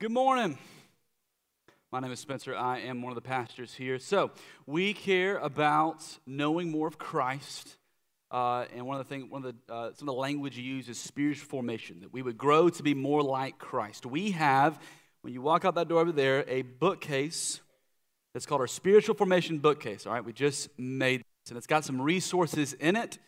Good morning. My name is Spencer. I am one of the pastors here. So, we care about knowing more of Christ. Uh, and one of the things, one of the, uh, some of the language you use is spiritual formation, that we would grow to be more like Christ. We have, when you walk out that door over there, a bookcase that's called our spiritual formation bookcase. All right, we just made this, and it's got some resources in it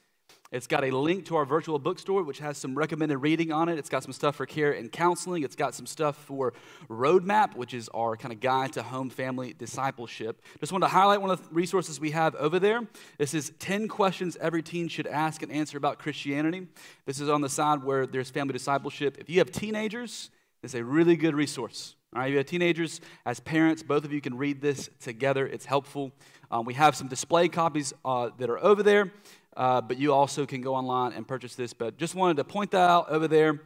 it's got a link to our virtual bookstore, which has some recommended reading on it. It's got some stuff for care and counseling. It's got some stuff for Roadmap, which is our kind of guide to home family discipleship. Just wanted to highlight one of the resources we have over there. This is 10 questions every teen should ask and answer about Christianity. This is on the side where there's family discipleship. If you have teenagers, it's a really good resource. All right, if you have teenagers, as parents, both of you can read this together. It's helpful. Um, we have some display copies uh, that are over there. Uh, but you also can go online and purchase this. But just wanted to point that out over there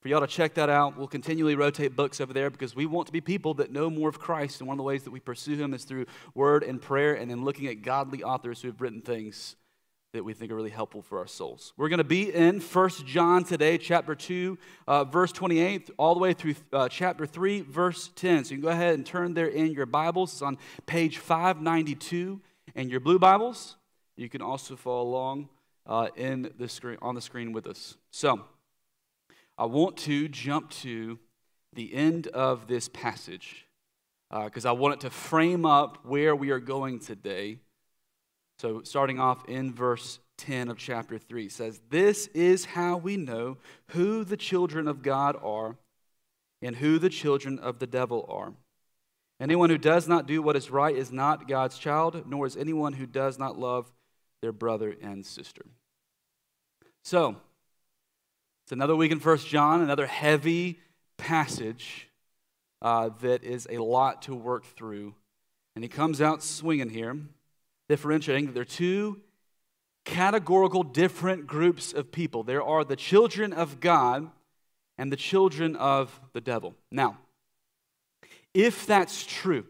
for y'all to check that out. We'll continually rotate books over there because we want to be people that know more of Christ. And one of the ways that we pursue Him is through word and prayer and then looking at godly authors who have written things that we think are really helpful for our souls. We're going to be in First John today, chapter 2, uh, verse 28, all the way through uh, chapter 3, verse 10. So you can go ahead and turn there in your Bibles. It's on page 592 in your blue Bibles. You can also follow along uh, in the screen, on the screen with us. So, I want to jump to the end of this passage because uh, I want it to frame up where we are going today. So, starting off in verse 10 of chapter 3 says, This is how we know who the children of God are and who the children of the devil are. Anyone who does not do what is right is not God's child, nor is anyone who does not love their brother and sister. So, it's another week in First John, another heavy passage uh, that is a lot to work through. And he comes out swinging here, differentiating that there are two categorical different groups of people. There are the children of God and the children of the devil. Now, if that's true,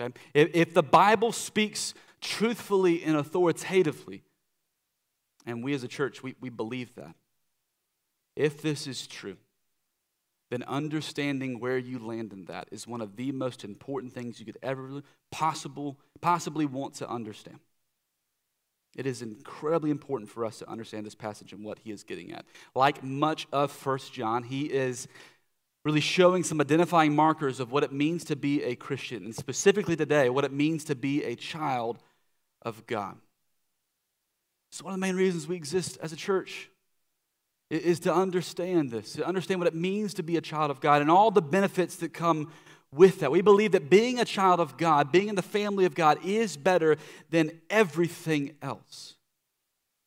okay, if, if the Bible speaks truthfully and authoritatively. And we as a church, we, we believe that. If this is true, then understanding where you land in that is one of the most important things you could ever possible, possibly want to understand. It is incredibly important for us to understand this passage and what he is getting at. Like much of First John, he is really showing some identifying markers of what it means to be a Christian, and specifically today, what it means to be a child of God. So, one of the main reasons we exist as a church is to understand this, to understand what it means to be a child of God and all the benefits that come with that. We believe that being a child of God, being in the family of God, is better than everything else.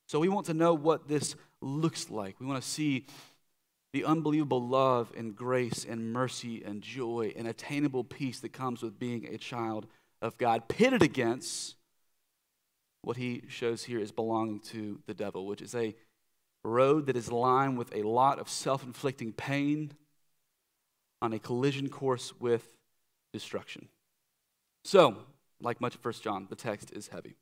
So, we want to know what this looks like. We want to see the unbelievable love and grace and mercy and joy and attainable peace that comes with being a child of God, pitted against what he shows here is belonging to the devil, which is a road that is lined with a lot of self inflicting pain on a collision course with destruction. So, like much of First John, the text is heavy.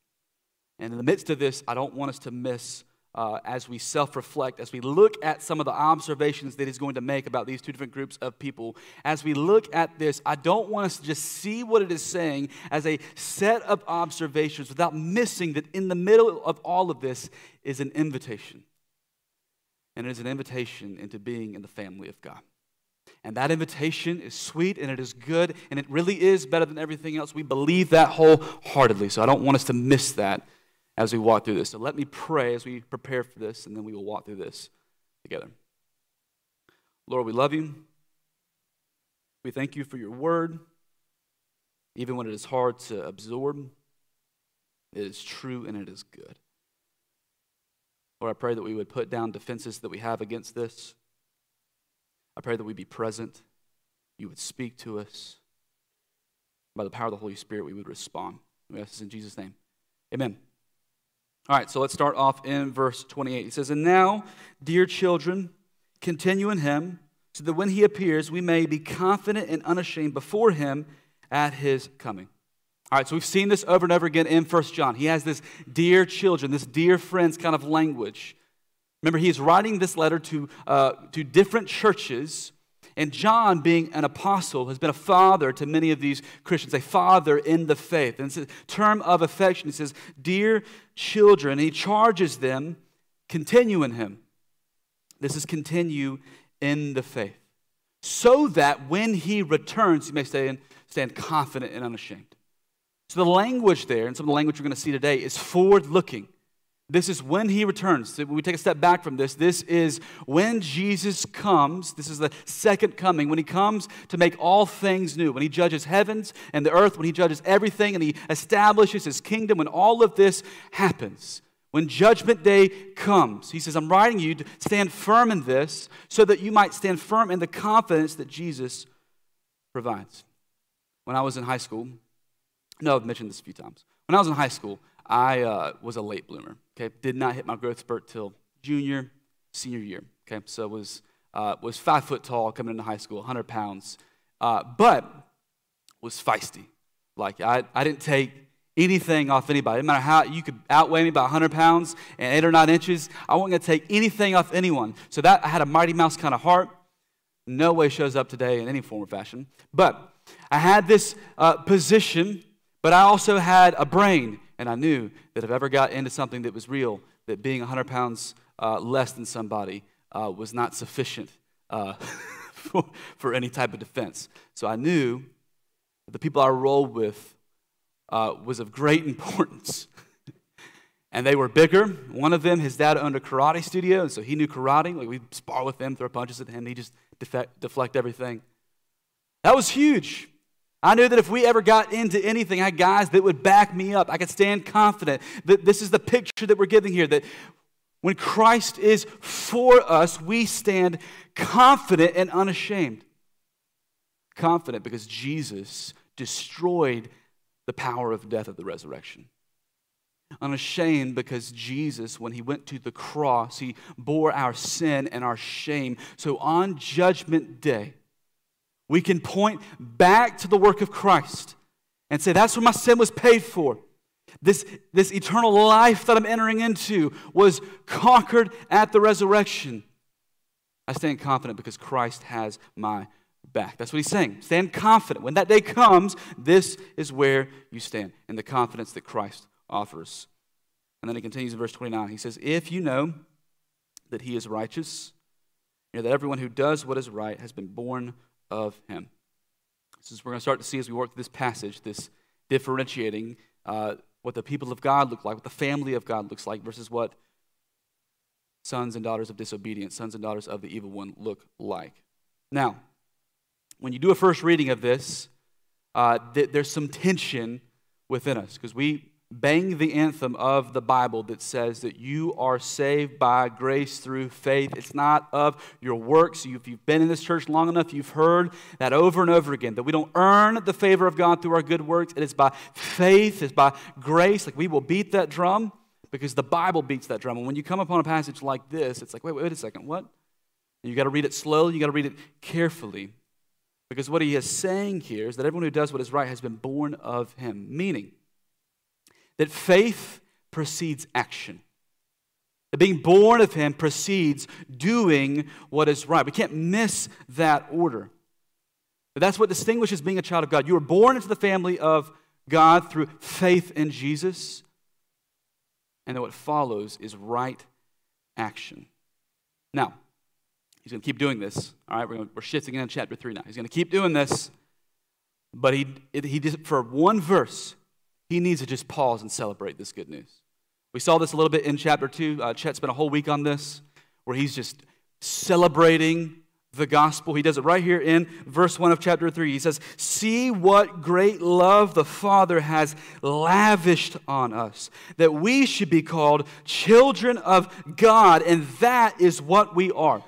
And in the midst of this, I don't want us to miss uh, as we self reflect, as we look at some of the observations that he's going to make about these two different groups of people, as we look at this, I don't want us to just see what it is saying as a set of observations without missing that in the middle of all of this is an invitation. And it is an invitation into being in the family of God. And that invitation is sweet and it is good and it really is better than everything else. We believe that wholeheartedly. So I don't want us to miss that as we walk through this. So let me pray as we prepare for this, and then we will walk through this together. Lord, we love you. We thank you for your word. Even when it is hard to absorb, it is true and it is good. Lord, I pray that we would put down defenses that we have against this. I pray that we be present. You would speak to us. By the power of the Holy Spirit, we would respond. We ask this in Jesus' name. Amen. All right, so let's start off in verse 28. He says, And now, dear children, continue in him, so that when he appears, we may be confident and unashamed before him at his coming. All right, so we've seen this over and over again in First John. He has this dear children, this dear friends kind of language. Remember, he is writing this letter to, uh, to different churches, And John, being an apostle, has been a father to many of these Christians, a father in the faith. And it's a term of affection. He says, Dear children, he charges them, continue in him. This is continue in the faith. So that when he returns, you may stand, stand confident and unashamed. So the language there, and some of the language we're going to see today, is forward looking. This is when he returns. So we take a step back from this, this is when Jesus comes. This is the second coming, when he comes to make all things new, when he judges heavens and the earth, when he judges everything and he establishes his kingdom, when all of this happens. When judgment day comes, he says, I'm writing you to stand firm in this so that you might stand firm in the confidence that Jesus provides. When I was in high school, no, I've mentioned this a few times. When I was in high school, I uh, was a late bloomer. Okay, did not hit my growth spurt till junior, senior year. Okay, so was uh, was five foot tall coming into high school, 100 pounds, uh, but was feisty. Like I, I didn't take anything off anybody. No matter how you could outweigh me by 100 pounds and eight or nine inches, I wasn't to take anything off anyone. So that I had a mighty mouse kind of heart. No way shows up today in any form or fashion. But I had this uh, position, but I also had a brain and I knew that if I ever got into something that was real, that being 100 pounds uh, less than somebody uh, was not sufficient uh, for, for, any type of defense. So I knew that the people I rolled with uh, was of great importance. and they were bigger. One of them, his dad owned a karate studio, and so he knew karate. Like we spar with him, throw punches at him, he just defect, deflect everything. That was huge. I knew that if we ever got into anything, I had guys that would back me up. I could stand confident that this is the picture that we're giving here that when Christ is for us, we stand confident and unashamed. Confident because Jesus destroyed the power of death at the resurrection. Unashamed because Jesus, when he went to the cross, he bore our sin and our shame. So on Judgment Day, we can point back to the work of Christ and say, That's what my sin was paid for. This, this eternal life that I'm entering into was conquered at the resurrection. I stand confident because Christ has my back. That's what he's saying. Stand confident. When that day comes, this is where you stand in the confidence that Christ offers. And then he continues in verse 29. He says, If you know that he is righteous, you know that everyone who does what is right has been born of him. This is we're going to start to see as we work through this passage, this differentiating uh, what the people of God look like, what the family of God looks like, versus what sons and daughters of disobedience, sons and daughters of the evil one look like. Now, when you do a first reading of this, uh, th- there's some tension within us because we bang the anthem of the Bible that says that you are saved by grace through faith. It's not of your works. If you've been in this church long enough, you've heard that over and over again that we don't earn the favor of God through our good works. It is by faith, it's by grace. Like we will beat that drum because the Bible beats that drum. And when you come upon a passage like this, it's like, wait, wait a second, what? You got to read it slowly, you got to read it carefully. Because what he is saying here is that everyone who does what is right has been born of him. Meaning, that faith precedes action. That being born of Him precedes doing what is right. We can't miss that order. But that's what distinguishes being a child of God. You were born into the family of God through faith in Jesus. And then what follows is right action. Now, he's going to keep doing this. All right, we're, going to, we're shifting into chapter 3 now. He's going to keep doing this. But he, he did, for one verse, he needs to just pause and celebrate this good news. We saw this a little bit in chapter 2. Uh, Chet spent a whole week on this, where he's just celebrating the gospel. He does it right here in verse 1 of chapter 3. He says, See what great love the Father has lavished on us, that we should be called children of God, and that is what we are.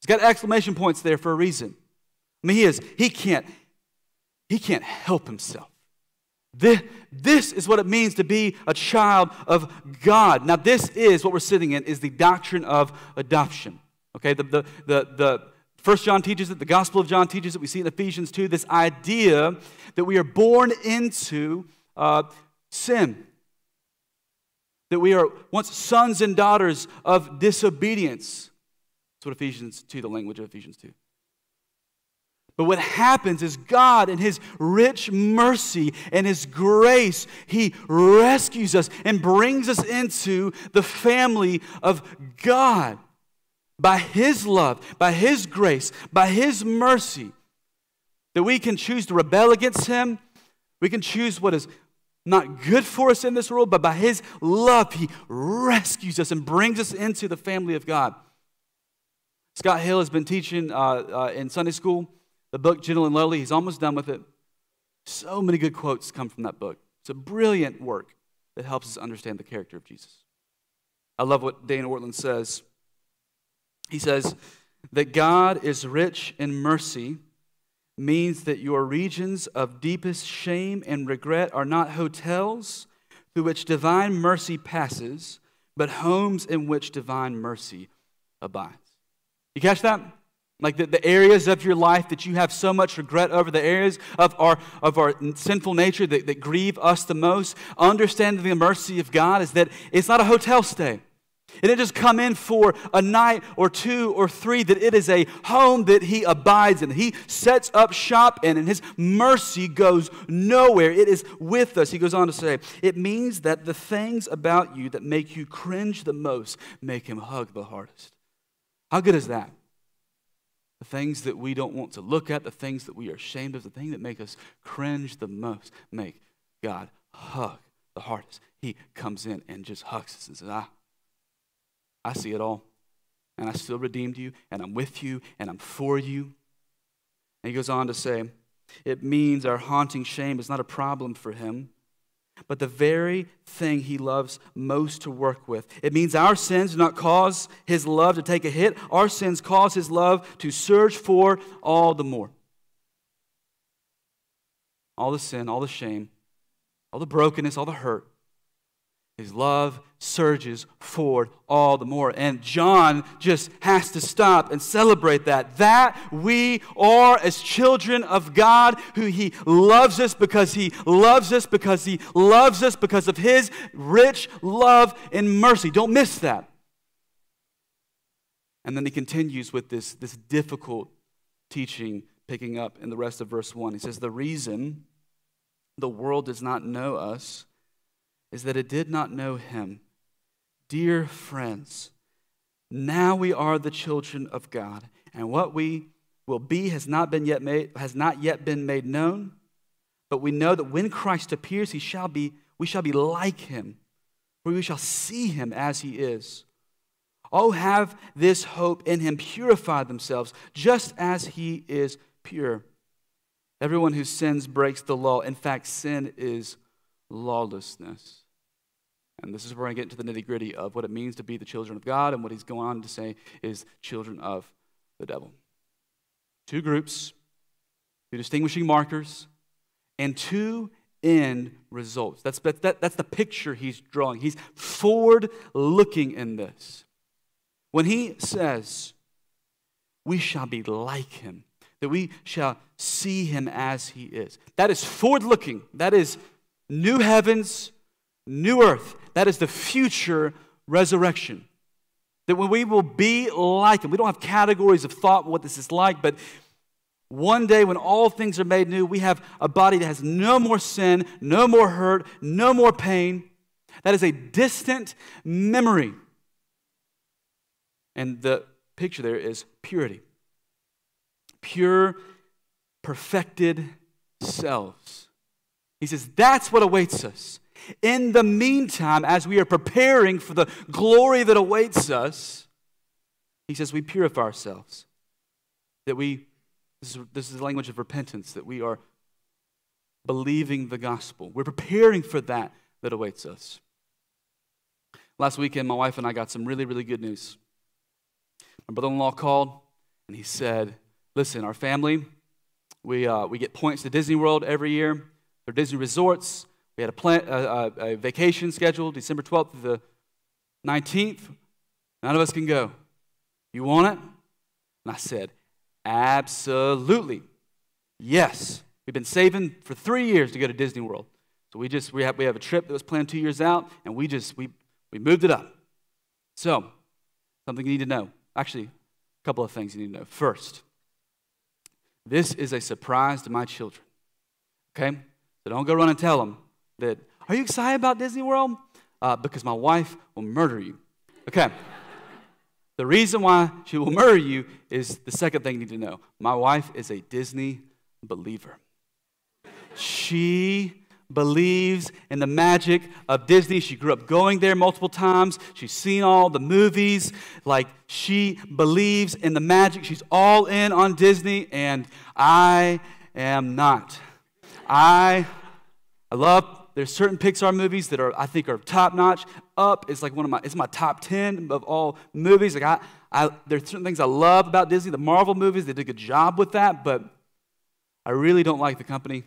He's got exclamation points there for a reason. I mean, he is, he can't, he can't help himself. This, this is what it means to be a child of God. Now, this is what we're sitting in, is the doctrine of adoption. Okay, the, the, the, the First John teaches it, the Gospel of John teaches it, we see in Ephesians 2, this idea that we are born into uh, sin. That we are once sons and daughters of disobedience. That's what Ephesians 2, the language of Ephesians 2. But what happens is God, in His rich mercy and His grace, He rescues us and brings us into the family of God. By His love, by His grace, by His mercy, that we can choose to rebel against Him. We can choose what is not good for us in this world, but by His love, He rescues us and brings us into the family of God. Scott Hill has been teaching uh, uh, in Sunday school the book Gentle and Lowly. He's almost done with it. So many good quotes come from that book. It's a brilliant work that helps us understand the character of Jesus. I love what Dane Ortlund says. He says that God is rich in mercy means that your regions of deepest shame and regret are not hotels through which divine mercy passes, but homes in which divine mercy abides. You catch that? Like the, the areas of your life that you have so much regret over, the areas of our, of our sinful nature that, that grieve us the most, understanding the mercy of God is that it's not a hotel stay. It didn't just come in for a night or two or three, that it is a home that he abides in. He sets up shop in, and his mercy goes nowhere. It is with us. He goes on to say, It means that the things about you that make you cringe the most make him hug the hardest. How good is that? The things that we don't want to look at, the things that we are ashamed of, the thing that make us cringe the most, make God hug the hardest. He comes in and just hugs us and says, Ah, I see it all. And I still redeemed you, and I'm with you, and I'm for you. And he goes on to say, It means our haunting shame is not a problem for him but the very thing he loves most to work with. It means our sins do not cause his love to take a hit, our sins cause his love to surge for all the more. All the sin, all the shame, all the brokenness, all the hurt his love surges forward all the more. And John just has to stop and celebrate that. That we are as children of God, who he loves us because he loves us because he loves us because of his rich love and mercy. Don't miss that. And then he continues with this, this difficult teaching, picking up in the rest of verse 1. He says, The reason the world does not know us is that it did not know him. Dear friends, now we are the children of God, and what we will be has not been yet made has not yet been made known, but we know that when Christ appears, he shall be we shall be like him, for we shall see him as he is. Oh, have this hope in him, purify themselves, just as he is pure. Everyone who sins breaks the law. In fact, sin is lawlessness. And this is where I get into the nitty gritty of what it means to be the children of God and what he's going on to say is children of the devil. Two groups, two distinguishing markers, and two end results. That's, that, that's the picture he's drawing. He's forward looking in this. When he says, We shall be like him, that we shall see him as he is, that is forward looking. That is new heavens, new earth. That is the future resurrection. That when we will be like Him, we don't have categories of thought what this is like, but one day when all things are made new, we have a body that has no more sin, no more hurt, no more pain. That is a distant memory. And the picture there is purity. Pure, perfected selves. He says that's what awaits us. In the meantime, as we are preparing for the glory that awaits us, he says we purify ourselves. That we, this is, this is the language of repentance, that we are believing the gospel. We're preparing for that that awaits us. Last weekend, my wife and I got some really, really good news. My brother in law called and he said, Listen, our family, we, uh, we get points to Disney World every year. They're Disney resorts. We had a, plan, a, a, vacation scheduled December 12th to the 19th. None of us can go. You want it? And I said, Absolutely. Yes. We've been saving for three years to go to Disney World. So we just we have we have a trip that was planned two years out, and we just we we moved it up. So something you need to know. Actually, a couple of things you need to know. First, This is a surprise to my children. Okay? So don't go run and tell them that, are you excited about Disney World? Uh, because my wife will murder you. Okay. the reason why she will murder you is the second thing you need to know. My wife is a Disney believer. She believes in the magic of Disney. She grew up going there multiple times. She's seen all the movies. Like, she believes in the magic. She's all in on Disney, and I am not. I, I love, there's certain Pixar movies that are, I think, are top notch. Up is like one of my, it's my top 10 of all movies. Like, I, I, there's certain things I love about Disney. The Marvel movies, they did a good job with that, but I really don't like the company.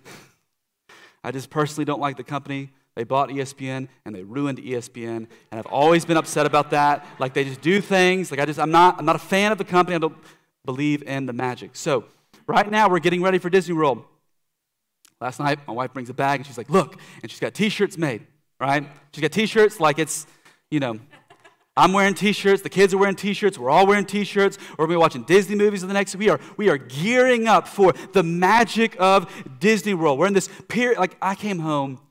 I just personally don't like the company. They bought ESPN and they ruined ESPN, and I've always been upset about that. Like they just do things. Like I just, I'm not, I'm not a fan of the company. I don't believe in the magic. So right now we're getting ready for Disney World. Last night, my wife brings a bag and she's like, "Look!" and she's got T-shirts made. Right? She's got T-shirts like it's, you know, I'm wearing t-shirts, the kids are wearing t-shirts, we're all wearing t-shirts, we're gonna be watching Disney movies in the next we are we are gearing up for the magic of Disney World. We're in this period, like I came home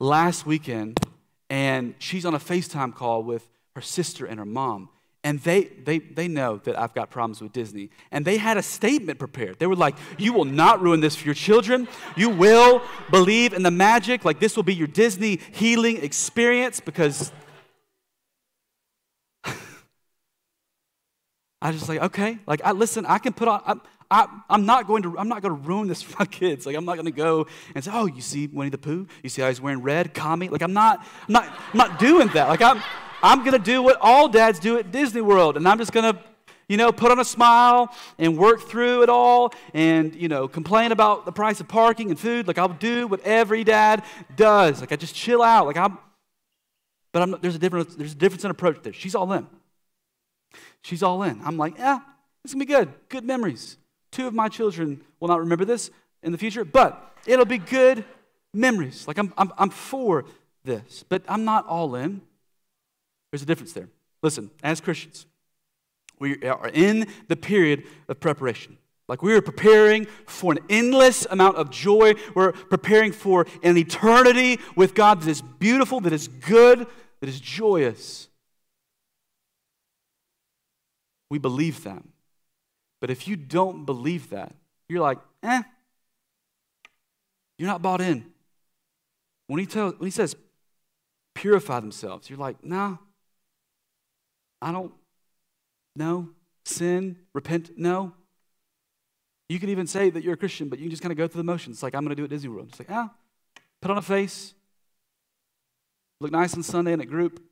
last weekend and she's on a FaceTime call with her sister and her mom. And they, they, they know that I've got problems with Disney. And they had a statement prepared. They were like, You will not ruin this for your children. You will believe in the magic. Like, this will be your Disney healing experience because I just like, okay, like I listen, I can put on, I, I, I'm not going to, I'm not going to ruin this for my kids. Like I'm not going to go and say, oh, you see Winnie the Pooh? You see how he's wearing red, Kami? Like I'm not, I'm not, I'm not doing that. Like I'm, I'm going to do what all dads do at Disney World, and I'm just going to, you know, put on a smile and work through it all, and you know, complain about the price of parking and food. Like I'll do what every dad does. Like I just chill out. Like I'm, but I'm, there's a difference. There's a difference in approach there. She's all in. She's all in. I'm like, yeah, it's gonna be good. Good memories. Two of my children will not remember this in the future, but it'll be good memories. Like I'm, I'm, I'm for this, but I'm not all in. There's a difference there. Listen, as Christians, we are in the period of preparation. Like we are preparing for an endless amount of joy. We're preparing for an eternity with God that is beautiful, that is good, that is joyous. We believe that. But if you don't believe that, you're like, eh, you're not bought in. When he, tells, when he says purify themselves, you're like, nah, I don't know. Sin, repent, no. You can even say that you're a Christian, but you can just kind of go through the motions. Like, I'm going to do it Disney World. It's like, ah, put on a face, look nice on Sunday in a group,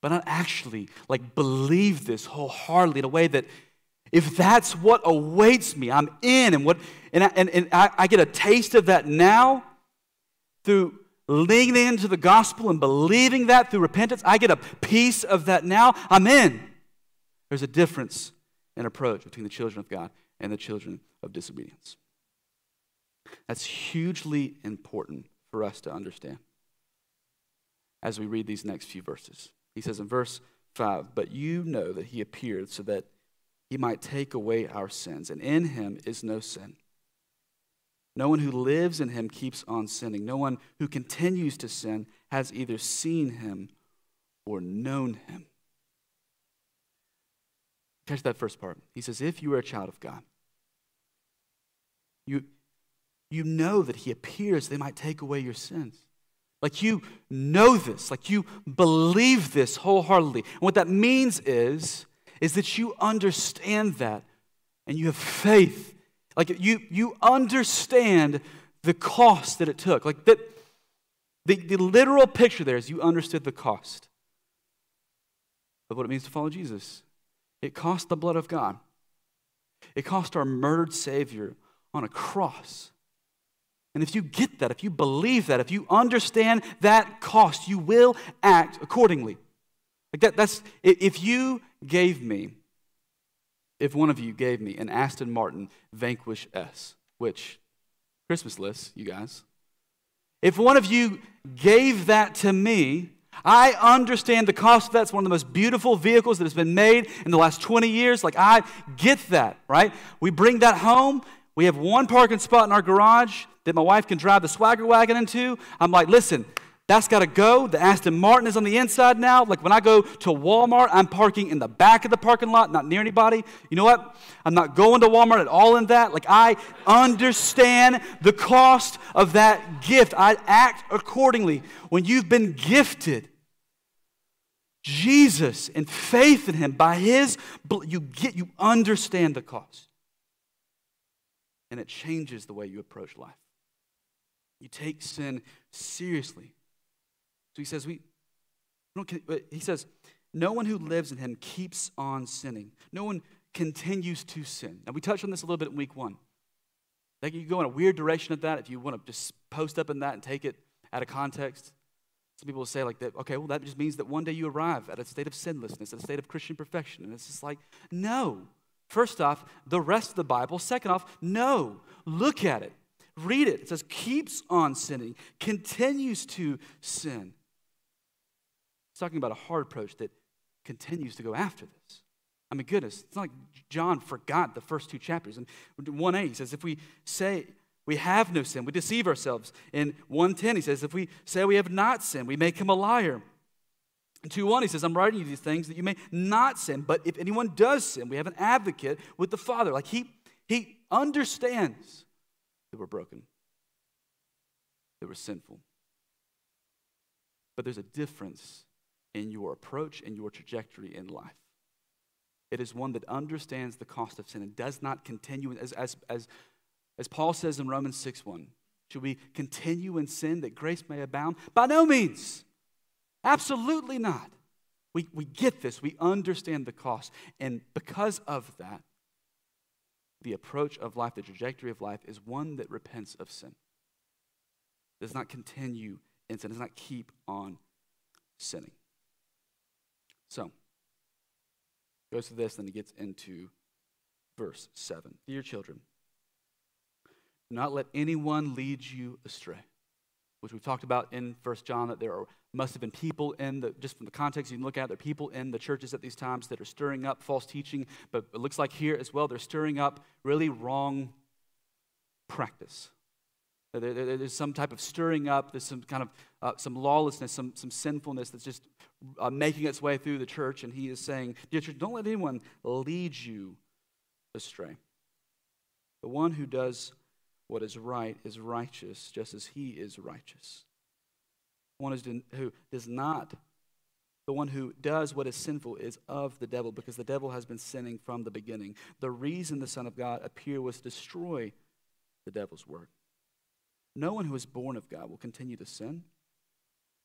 but not actually like believe this wholeheartedly in a way that if that's what awaits me, I'm in, and what and I, and, and I, I get a taste of that now through leaning into the gospel and believing that through repentance. I get a piece of that now. I'm in. There's a difference in approach between the children of God and the children of disobedience. That's hugely important for us to understand as we read these next few verses. He says in verse 5 But you know that he appeared so that he might take away our sins, and in him is no sin. No one who lives in him keeps on sinning. No one who continues to sin has either seen him or known him. Catch that first part. He says, If you are a child of God, you, you know that he appears, they might take away your sins. Like you know this, like you believe this wholeheartedly. And what that means is, is that you understand that and you have faith. Like you, you understand the cost that it took. Like that, the, the literal picture there is you understood the cost of what it means to follow Jesus. It cost the blood of God. It cost our murdered Savior on a cross. And if you get that, if you believe that, if you understand that cost, you will act accordingly. Like that, that's if you gave me, if one of you gave me an Aston Martin Vanquish S, which Christmas list, you guys. If one of you gave that to me, I understand the cost of that. It's one of the most beautiful vehicles that has been made in the last 20 years. Like, I get that, right? We bring that home. We have one parking spot in our garage that my wife can drive the swagger wagon into. I'm like, listen, that's got to go. The Aston Martin is on the inside now. Like when I go to Walmart, I'm parking in the back of the parking lot, not near anybody. You know what? I'm not going to Walmart at all in that. Like I understand the cost of that gift. I act accordingly. When you've been gifted Jesus and faith in him by his you get you understand the cost. And it changes the way you approach life. You take sin seriously. So he says, we, uh, he says, no one who lives in him keeps on sinning. No one continues to sin. Now, we touched on this a little bit in week one. Like you go in a weird direction of that if you want to just post up in that and take it out of context. Some people will say like that, okay, well, that just means that one day you arrive at a state of sinlessness, at a state of Christian perfection. And it's just like, no. First off, the rest of the Bible. Second off, no. Look at it. Read it. It says, keeps on sinning, continues to sin. It's talking about a hard approach that continues to go after this. I mean, goodness, it's not like John forgot the first two chapters. And 1a, he says, if we say we have no sin, we deceive ourselves. In 110, he says, if we say we have not sinned, we make him a liar. In 2.1, he says, I'm writing you these things that you may not sin, but if anyone does sin, we have an advocate with the Father. Like he, he understands that we're broken, that we're sinful. But there's a difference in your approach and your trajectory in life. It is one that understands the cost of sin and does not continue, as, as, as, as Paul says in Romans 6 1. Should we continue in sin that grace may abound? By no means. Absolutely not. We, we get this, we understand the cost. And because of that, the approach of life, the trajectory of life, is one that repents of sin. Does not continue in sin, does not keep on sinning. So, goes to this, then he gets into verse 7. Dear children, do not let anyone lead you astray. Which we've talked about in First John, that there are, must have been people in the, just from the context you can look at, there are people in the churches at these times that are stirring up false teaching, but it looks like here as well, they're stirring up really wrong practice. There, there, there's some type of stirring up, there's some kind of uh, some lawlessness, some, some sinfulness that's just uh, making its way through the church. And he is saying, Dear church, don't let anyone lead you astray. The one who does what is right is righteous, just as he is righteous. One who does not, the one who does what is sinful is of the devil, because the devil has been sinning from the beginning. The reason the Son of God appeared was to destroy the devil's work. No one who is born of God will continue to sin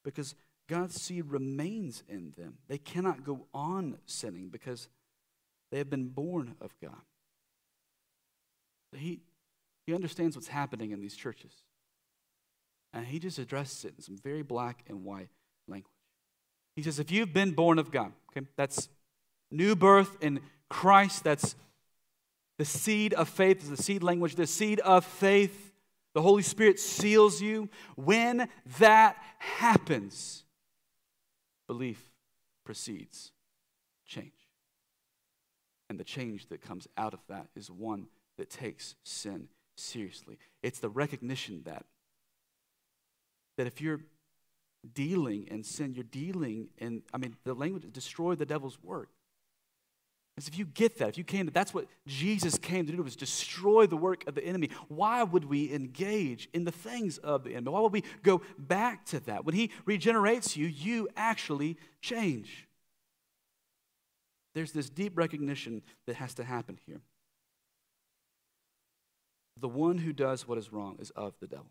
because God's seed remains in them. They cannot go on sinning because they have been born of God. He, he understands what's happening in these churches. And he just addresses it in some very black and white language. He says, if you've been born of God, okay, that's new birth in Christ, that's the seed of faith, Is the seed language, the seed of faith the Holy Spirit seals you. When that happens, belief precedes change. And the change that comes out of that is one that takes sin seriously. It's the recognition that that if you're dealing in sin, you're dealing in I mean the language destroy the devil's work. As if you get that, if you came to, that's what Jesus came to do was destroy the work of the enemy. Why would we engage in the things of the enemy? Why would we go back to that? When he regenerates you, you actually change. There's this deep recognition that has to happen here. The one who does what is wrong is of the devil.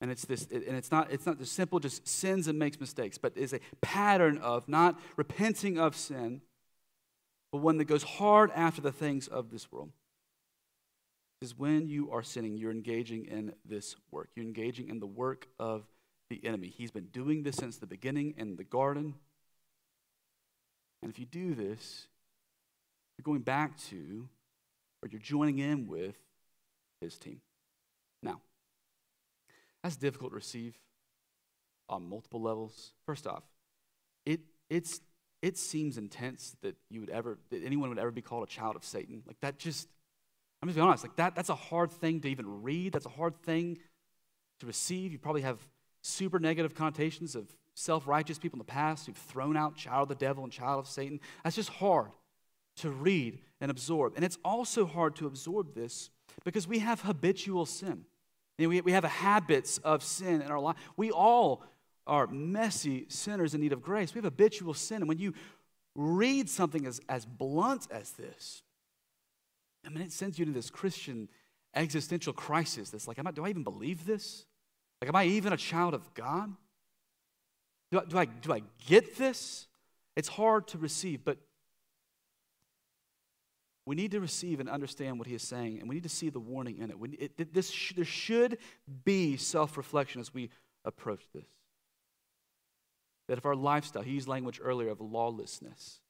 And it's this, and it's not, it's not just simple, just sins and makes mistakes, but is a pattern of not repenting of sin, but one that goes hard after the things of this world. Is when you are sinning, you're engaging in this work. You're engaging in the work of the enemy. He's been doing this since the beginning in the garden. And if you do this, you're going back to, or you're joining in with his team. That's difficult to receive. on multiple levels. First off, it, it's, it seems intense that you would ever, that anyone would ever be called a child of Satan. Like that just, I'm just being honest, like that, that's a hard thing to even read. That's a hard thing to receive. You probably have super negative connotations of self righteous people in the past who've thrown out child of the devil and child of Satan. That's just hard to read and absorb. And it's also hard to absorb this because we have habitual sin. Know, we, we have habits of sin in our life. We all are messy sinners in need of grace. We have habitual sin. And when you read something as, as blunt as this, I mean, it sends you into this Christian existential crisis that's like, am I, do I even believe this? Like, am I even a child of God? Do I, do I, do I get this? It's hard to receive, but we need to receive and understand what he is saying, and we need to see the warning in it. We, it this there should be self reflection as we approach this. That if our lifestyle, he used language earlier of lawlessness,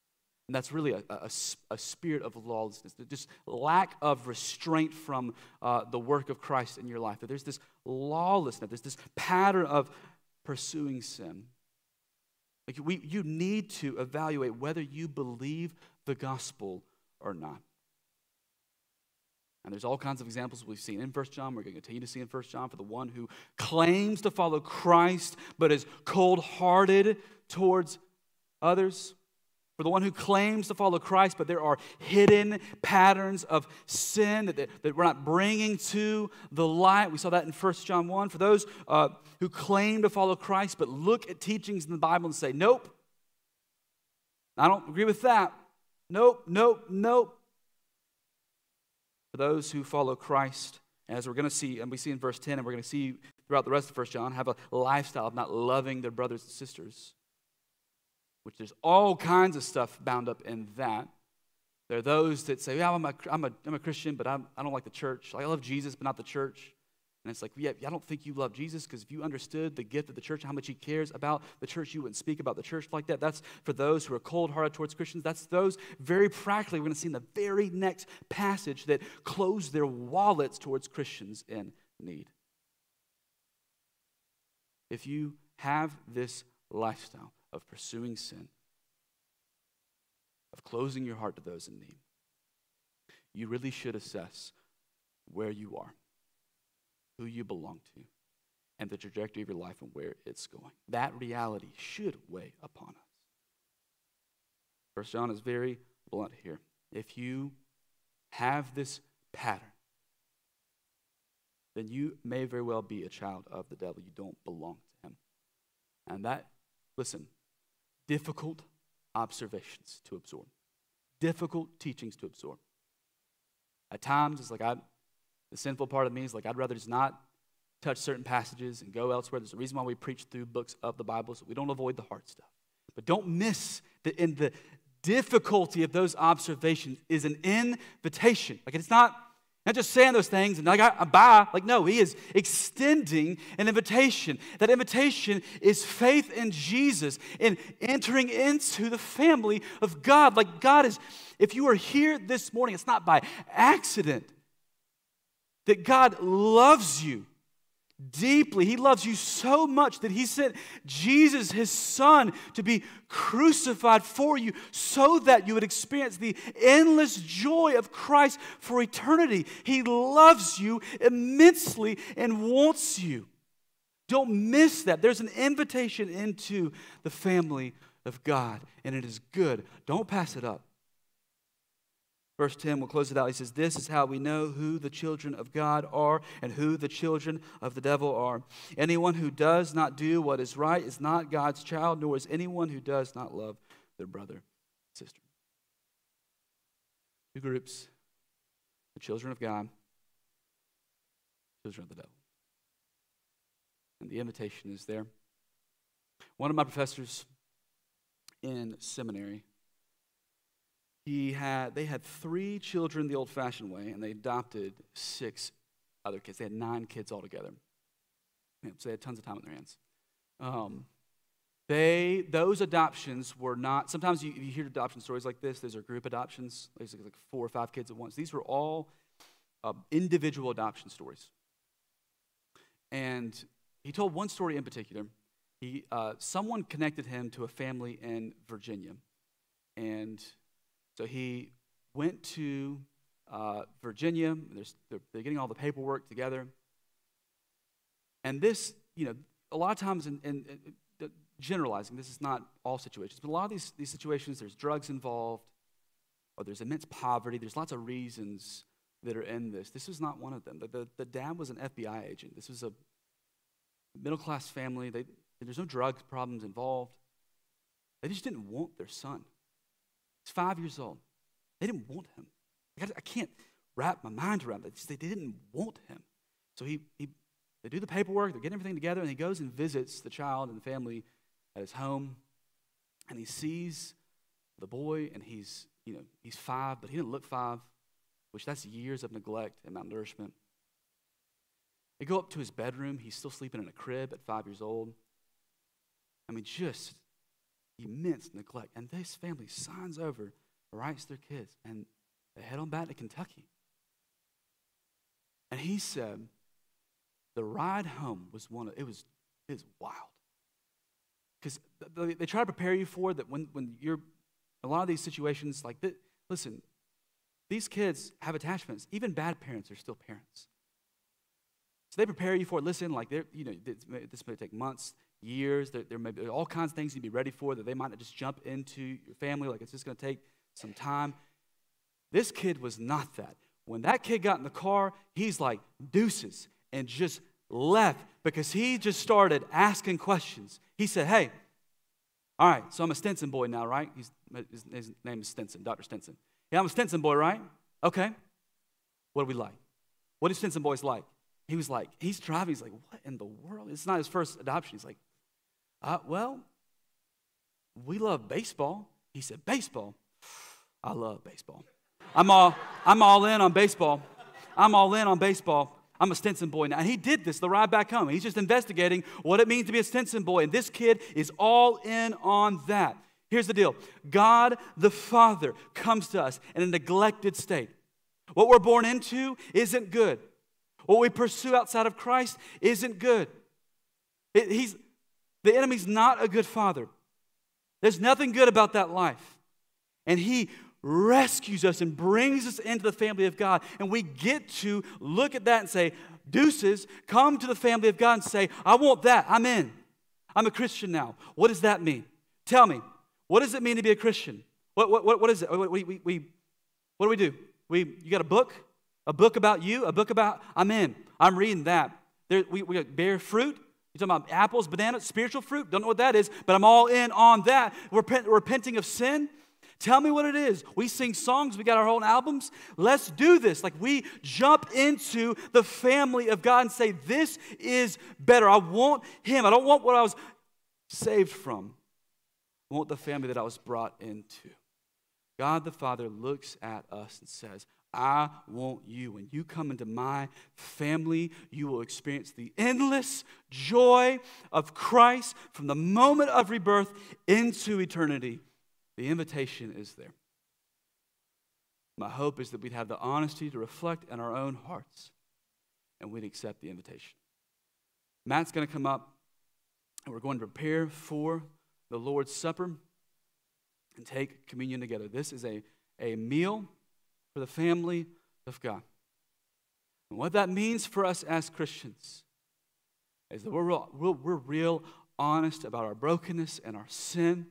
and that's really a, a, a spirit of lawlessness, just lack of restraint from uh, the work of Christ in your life. That there's this lawlessness, there's this pattern of pursuing sin. Like we, you need to evaluate whether you believe the gospel or not. And there's all kinds of examples we've seen in 1 John. We're going to continue to see in 1 John for the one who claims to follow Christ but is cold hearted towards others. For the one who claims to follow Christ, but there are hidden patterns of sin that, that we're not bringing to the light. We saw that in 1 John 1. For those uh, who claim to follow Christ, but look at teachings in the Bible and say, nope, I don't agree with that. Nope, nope, nope. For those who follow Christ, as we're going to see, and we see in verse 10, and we're going to see throughout the rest of 1 John, have a lifestyle of not loving their brothers and sisters, which there's all kinds of stuff bound up in that. There are those that say, yeah, I'm a, I'm a, I'm a Christian, but I'm, I don't like the church. Like, I love Jesus, but not the church. And it's like, yeah, I don't think you love Jesus because if you understood the gift of the church, and how much he cares about the church, you wouldn't speak about the church like that. That's for those who are cold hearted towards Christians. That's those very practically, we're going to see in the very next passage that close their wallets towards Christians in need. If you have this lifestyle of pursuing sin, of closing your heart to those in need, you really should assess where you are who you belong to, and the trajectory of your life and where it's going. That reality should weigh upon us. First John is very blunt here. If you have this pattern, then you may very well be a child of the devil. You don't belong to him. And that, listen, difficult observations to absorb, difficult teachings to absorb. At times, it's like I, the sinful part of me is like, I'd rather just not touch certain passages and go elsewhere. There's a reason why we preach through books of the Bible so we don't avoid the hard stuff. But don't miss that in the difficulty of those observations is an invitation. Like it's not not just saying those things and like I, I buy. Like no, he is extending an invitation. That invitation is faith in Jesus and entering into the family of God. Like God is. If you are here this morning, it's not by accident that God loves you deeply. He loves you so much that He sent Jesus, His Son, to be crucified for you so that you would experience the endless joy of Christ for eternity. He loves you immensely and wants you. Don't miss that. There's an invitation into the family of God, and it is good. Don't pass it up. Verse 10, we'll close it out. He says, This is how we know who the children of God are and who the children of the devil are. Anyone who does not do what is right is not God's child, nor is anyone who does not love their brother sister. Two groups the children of God, children of the devil. And the invitation is there. One of my professors in seminary he had they had three children the old-fashioned way and they adopted six other kids. They had nine kids altogether. Yeah, so they had tons of time on their hands. Um, they those adoptions were not sometimes you, you, hear adoption stories like this those are group adoptions like four or five kids at once. These were all uh, individual adoption stories. And he told one story in particular. He, uh, someone connected him to a family in Virginia. And so he went to uh, Virginia. They're, they're getting all the paperwork together. And this, you know, a lot of times, in, in, in, generalizing, this is not all situations, but a lot of these, these situations, there's drugs involved, or there's immense poverty. There's lots of reasons that are in this. This was not one of them. The, the, the dad was an FBI agent. This was a middle class family. They, there's no drug problems involved. They just didn't want their son. He's five years old. They didn't want him. I can't wrap my mind around that. They didn't want him. So he, he, they do the paperwork, they're getting everything together, and he goes and visits the child and the family at his home. And he sees the boy, and he's, you know, he's five, but he didn't look five, which that's years of neglect and malnourishment. They go up to his bedroom. He's still sleeping in a crib at five years old. I mean, just immense neglect. And this family signs over, rights their kids, and they head on back to Kentucky. And he said, the ride home was one of, it was, it was wild. Because they, try to prepare you for that when, when you're, a lot of these situations, like, this, listen, these kids have attachments. Even bad parents are still parents. So they prepare you for it. Listen, like, they're, you know, this this may take months years. There, there may be all kinds of things you be ready for that they might not just jump into your family, like it's just going to take some time. This kid was not that. When that kid got in the car, he's like deuces and just left because he just started asking questions. He said, Hey, all right, so I'm a Stinson boy now, right? He's, his, his name is Stinson, Dr. Stinson. Yeah, I'm a Stinson boy, right? Okay. What do we like? What do Stinson boys like? He was like, he's driving. He's like, what in the world? It's not his first adoption. He's like, uh, well, we love baseball. He said, baseball. I love baseball. I'm all, I'm all in on baseball. I'm all in on baseball. I'm a Stinson boy now. And he did this the ride back home. He's just investigating what it means to be a Stinson boy. And this kid is all in on that. Here's the deal God the Father comes to us in a neglected state. What we're born into isn't good. What we pursue outside of Christ isn't good. It, he's, the enemy's not a good father. There's nothing good about that life. And he rescues us and brings us into the family of God. And we get to look at that and say, Deuces, come to the family of God and say, I want that. I'm in. I'm a Christian now. What does that mean? Tell me, what does it mean to be a Christian? What, what, what, what is it? We, we, we, what do we do? We, you got a book? A book about you? A book about, I'm in. I'm reading that. There, we, we bear fruit. You're talking about apples, bananas, spiritual fruit? Don't know what that is, but I'm all in on that. Repent, repenting of sin. Tell me what it is. We sing songs, we got our own albums. Let's do this. Like we jump into the family of God and say, This is better. I want Him. I don't want what I was saved from. I want the family that I was brought into. God the Father looks at us and says, I want you. When you come into my family, you will experience the endless joy of Christ from the moment of rebirth into eternity. The invitation is there. My hope is that we'd have the honesty to reflect in our own hearts and we'd accept the invitation. Matt's going to come up and we're going to prepare for the Lord's Supper and take communion together. This is a, a meal for the family of God. And what that means for us as Christians is that we're real, we're, we're real honest about our brokenness and our sin.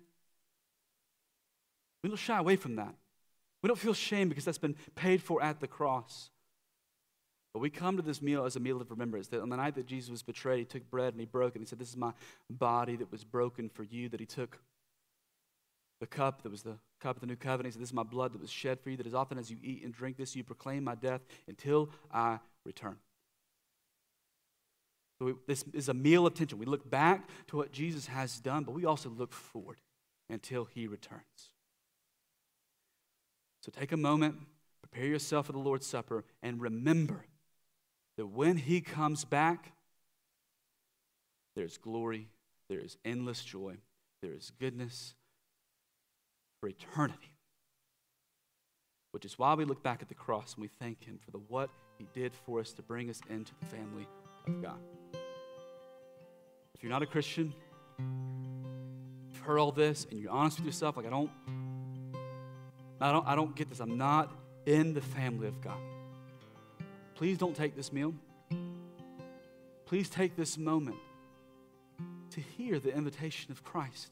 We don't shy away from that. We don't feel shame because that's been paid for at the cross. But we come to this meal as a meal of remembrance. That on the night that Jesus was betrayed, he took bread and he broke it. And he said, This is my body that was broken for you. That he took the cup that was the cup of the new covenant. He said, This is my blood that was shed for you. That as often as you eat and drink this, you proclaim my death until I return. So we, this is a meal of tension. We look back to what Jesus has done, but we also look forward until he returns. So take a moment, prepare yourself for the Lord's Supper, and remember that when he comes back, there's glory, there is endless joy, there is goodness for eternity. Which is why we look back at the cross and we thank him for the what he did for us to bring us into the family of God. If you're not a Christian, You've heard all this and you're honest with yourself, like I don't, I don't, I don't get this. I'm not in the family of God. Please don't take this meal. Please take this moment to hear the invitation of Christ.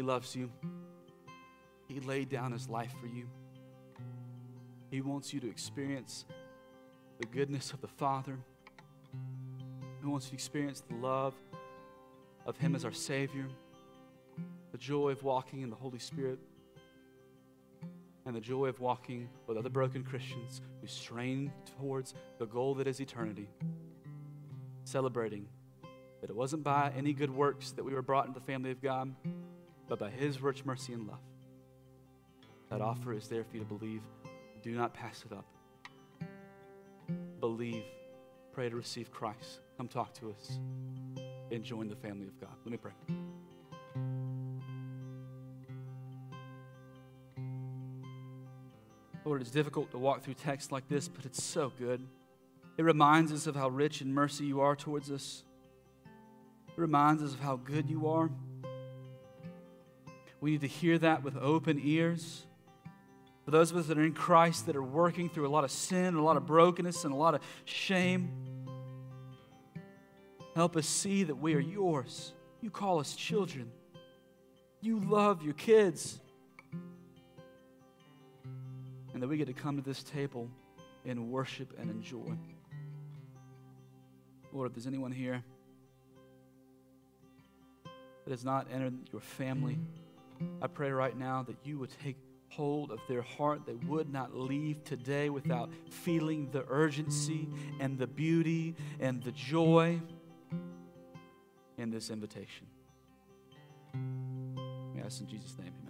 He loves you. He laid down his life for you. He wants you to experience the goodness of the Father. He wants you to experience the love of Him as our Savior, the joy of walking in the Holy Spirit, and the joy of walking with other broken Christians who strain towards the goal that is eternity, celebrating that it wasn't by any good works that we were brought into the family of God, but by His rich mercy and love. That offer is there for you to believe. Do not pass it up. Believe. Pray to receive Christ. Come talk to us and join the family of God. Let me pray. Lord, it's difficult to walk through texts like this, but it's so good. It reminds us of how rich in mercy you are towards us. It reminds us of how good you are. We need to hear that with open ears. For those of us that are in Christ that are working through a lot of sin, a lot of brokenness, and a lot of shame, help us see that we are yours. You call us children. You love your kids. And that we get to come to this table and worship and enjoy. Lord, if there's anyone here that has not entered your family, I pray right now that you would take hold of their heart. They would not leave today without feeling the urgency and the beauty and the joy in this invitation. Ask in Jesus' name, amen.